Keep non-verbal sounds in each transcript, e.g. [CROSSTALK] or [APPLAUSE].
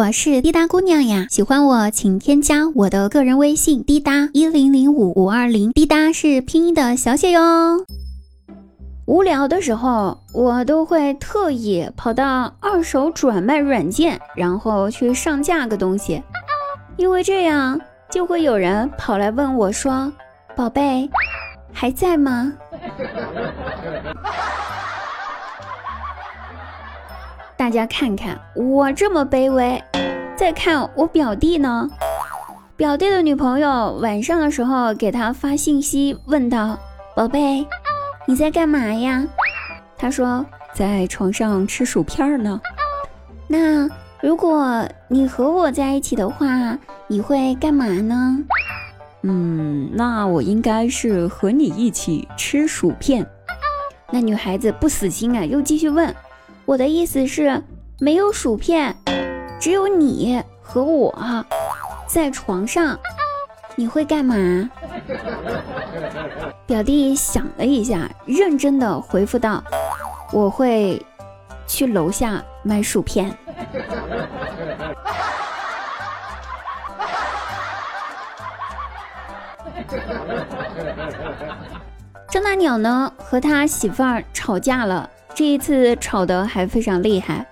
我是滴答姑娘呀，喜欢我请添加我的个人微信滴答一零零五五二零，滴答是拼音的小写哟。无聊的时候，我都会特意跑到二手转卖软件，然后去上架个东西，因为这样就会有人跑来问我说：“宝贝，还在吗？”大家看看我这么卑微，再看我表弟呢。表弟的女朋友晚上的时候给他发信息，问道：“宝贝，你在干嘛呀？”他说：“在床上吃薯片呢。”那如果你和我在一起的话，你会干嘛呢？嗯，那我应该是和你一起吃薯片。那女孩子不死心啊，又继续问。我的意思是，没有薯片，只有你和我在床上，你会干嘛？[LAUGHS] 表弟想了一下，认真的回复道：“我会去楼下买薯片。[LAUGHS] ”张大鸟呢，和他媳妇儿吵架了。这一次吵得还非常厉害，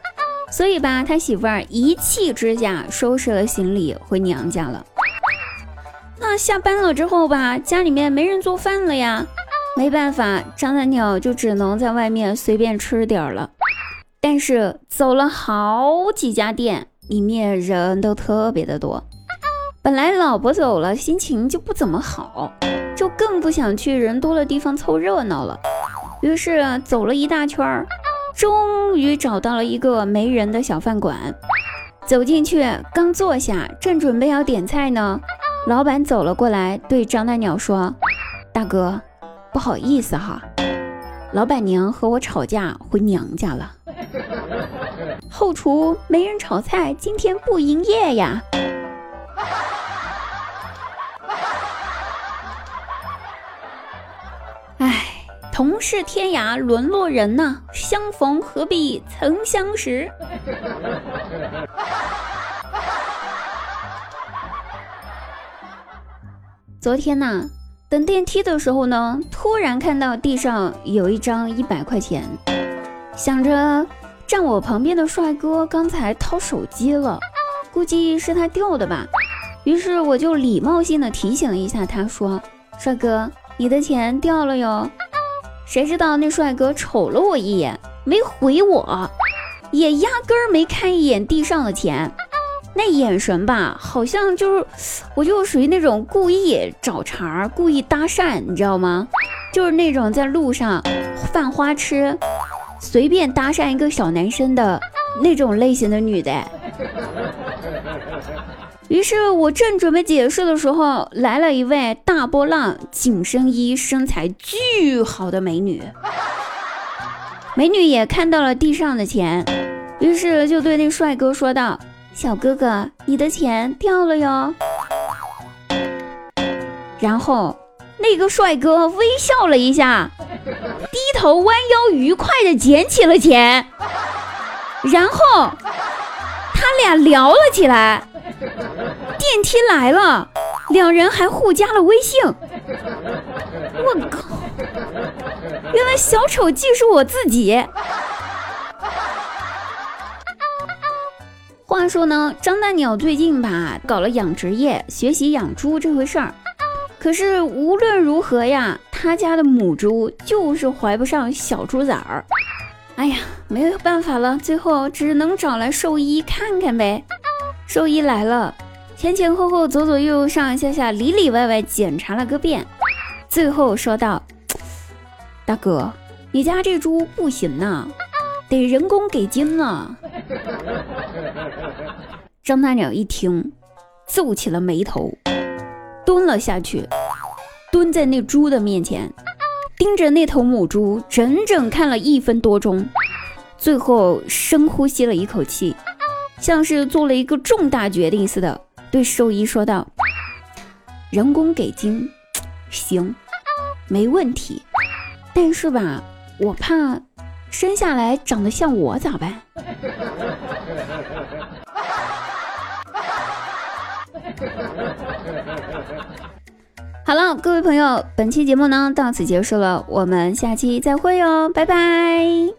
所以吧，他媳妇儿一气之下收拾了行李回娘家了。那下班了之后吧，家里面没人做饭了呀，没办法，张大鸟就只能在外面随便吃点了。但是走了好几家店，里面人都特别的多。本来老婆走了，心情就不怎么好，就更不想去人多的地方凑热闹了。于是走了一大圈儿，终于找到了一个没人的小饭馆。走进去，刚坐下，正准备要点菜呢，老板走了过来，对张大鸟说：“大哥，不好意思哈，老板娘和我吵架回娘家了，后厨没人炒菜，今天不营业呀。”同是天涯沦落人呐，相逢何必曾相识。[LAUGHS] 昨天呢，等电梯的时候呢，突然看到地上有一张一百块钱，想着站我旁边的帅哥刚才掏手机了，估计是他掉的吧。于是我就礼貌性的提醒一下他，说：“帅哥，你的钱掉了哟。”谁知道那帅哥瞅了我一眼，没回我，也压根儿没看一眼地上的钱，那眼神吧，好像就是，我就属于那种故意找茬、故意搭讪，你知道吗？就是那种在路上犯花痴，随便搭讪一个小男生的那种类型的女的。于是我正准备解释的时候，来了一位大波浪紧身衣、身材巨好的美女。美女也看到了地上的钱，于是就对那帅哥说道：“小哥哥，你的钱掉了哟。”然后那个帅哥微笑了一下，低头弯腰，愉快地捡起了钱，然后他俩聊了起来。电梯来了，两人还互加了微信。我靠！原来小丑竟是我自己。话说呢，张大鸟最近吧搞了养殖业，学习养猪这回事儿。可是无论如何呀，他家的母猪就是怀不上小猪崽儿。哎呀，没有办法了，最后只能找来兽医看看呗。兽医来了。前前后后、左左右右、上上下下、里里外外检查了个遍，最后说道：“大哥，你家这猪不行呐，得人工给精呢。”张大鸟一听，皱起了眉头，蹲了下去，蹲在那猪的面前，盯着那头母猪整整看了一分多钟，最后深呼吸了一口气，像是做了一个重大决定似的。对兽医说道：“人工给精，行，没问题。但是吧，我怕生下来长得像我咋办？” [LAUGHS] 好了，各位朋友，本期节目呢到此结束了，我们下期再会哟，拜拜。